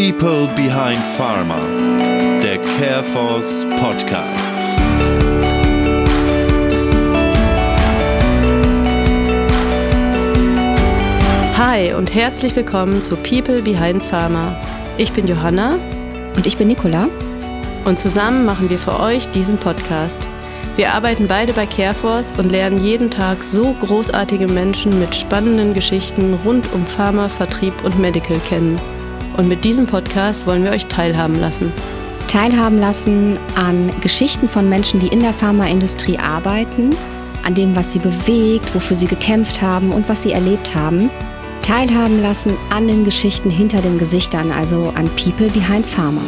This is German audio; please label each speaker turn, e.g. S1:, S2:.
S1: Behind Pharma, der Careforce Podcast.
S2: Hi und herzlich willkommen zu People Behind Pharma. Ich bin Johanna.
S3: Und ich bin Nicola.
S2: Und zusammen machen wir für euch diesen Podcast. Wir arbeiten beide bei Careforce und lernen jeden Tag so großartige Menschen mit spannenden Geschichten rund um Pharma, Vertrieb und Medical kennen. Und mit diesem Podcast wollen wir euch teilhaben lassen.
S3: Teilhaben lassen an Geschichten von Menschen, die in der Pharmaindustrie arbeiten, an dem, was sie bewegt, wofür sie gekämpft haben und was sie erlebt haben. Teilhaben lassen an den Geschichten hinter den Gesichtern, also an People Behind Pharma.